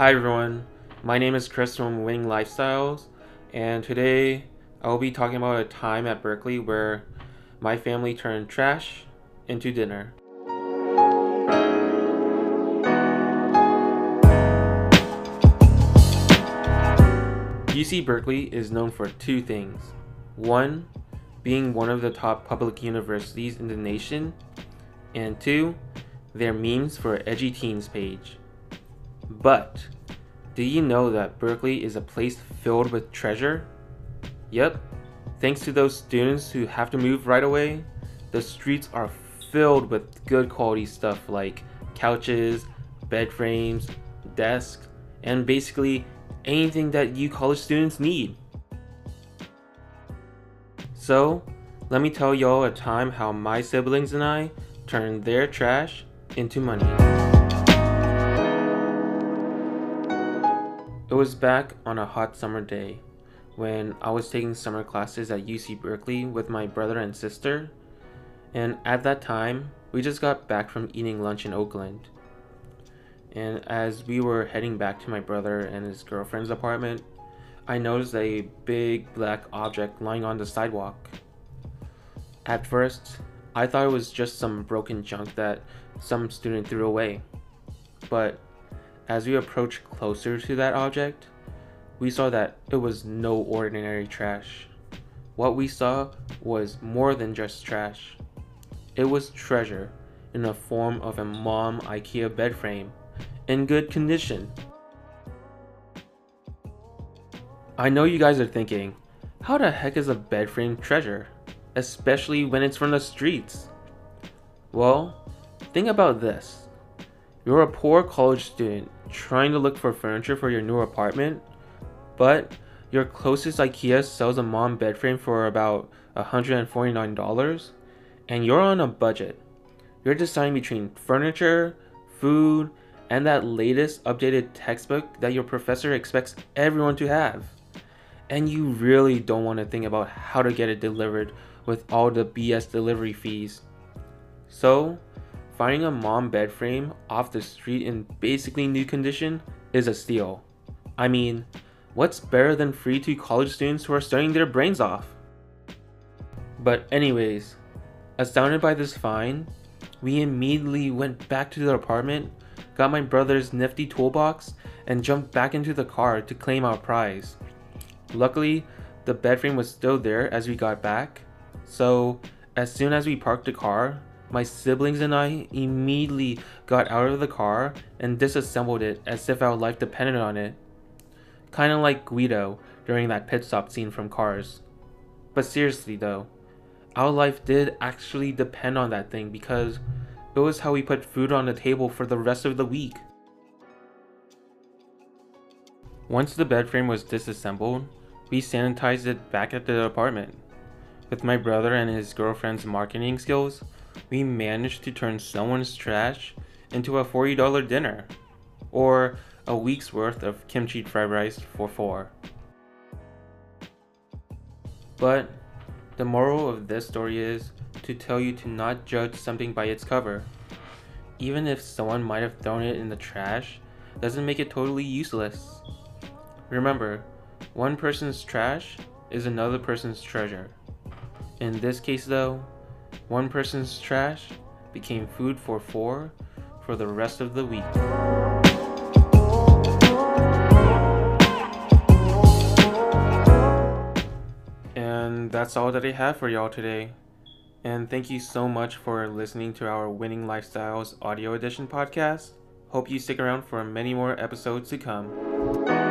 Hi everyone, my name is Chris from Winning Lifestyles, and today I will be talking about a time at Berkeley where my family turned trash into dinner. UC Berkeley is known for two things. One, being one of the top public universities in the nation, and two, their memes for Edgy Teens page. But, do you know that Berkeley is a place filled with treasure? Yep, thanks to those students who have to move right away, the streets are filled with good quality stuff like couches, bed frames, desks, and basically anything that you college students need. So, let me tell y'all a time how my siblings and I turned their trash into money. It was back on a hot summer day when I was taking summer classes at UC Berkeley with my brother and sister. And at that time, we just got back from eating lunch in Oakland. And as we were heading back to my brother and his girlfriend's apartment, I noticed a big black object lying on the sidewalk. At first, I thought it was just some broken junk that some student threw away. But as we approached closer to that object, we saw that it was no ordinary trash. What we saw was more than just trash. It was treasure in the form of a MALM IKEA bed frame in good condition. I know you guys are thinking, how the heck is a bed frame treasure? Especially when it's from the streets. Well, think about this. You're a poor college student trying to look for furniture for your new apartment, but your closest IKEA sells a MALM bed frame for about $149 and you're on a budget. You're deciding between furniture, food, and that latest updated textbook that your professor expects everyone to have. And you really don't want to think about how to get it delivered with all the BS delivery fees. So, finding a MALM bed frame off the street in basically new condition is a steal. I mean, what's better than free to college students who are studying their brains off? But anyways, astounded by this find, we immediately went back to the apartment got my brother's nifty toolbox, and jumped back into the car to claim our prize. Luckily, the bed frame was still there as we got back, so as soon as we parked the car, my siblings and I immediately got out of the car and disassembled it as if our life depended on it. Kinda like Guido during that pit stop scene from Cars. But seriously though, our life did actually depend on that thing because it was how we put food on the table for the rest of the week. Once the bed frame was disassembled, we sanitized it back at the apartment. With my brother and his girlfriend's marketing skills, we managed to turn someone's trash into a $40 dinner, or a week's worth of kimchi fried rice for four. But the moral of this story is to tell you to not judge something by its cover. Even if someone might have thrown it in the trash, doesn't make it totally useless. Remember, one person's trash is another person's treasure. In this case, though, one person's trash became food for four for the rest of the week. And that's all that I have for y'all today. And thank you so much for listening to our Winning Lifestyles audio edition podcast. Hope you stick around for many more episodes to come.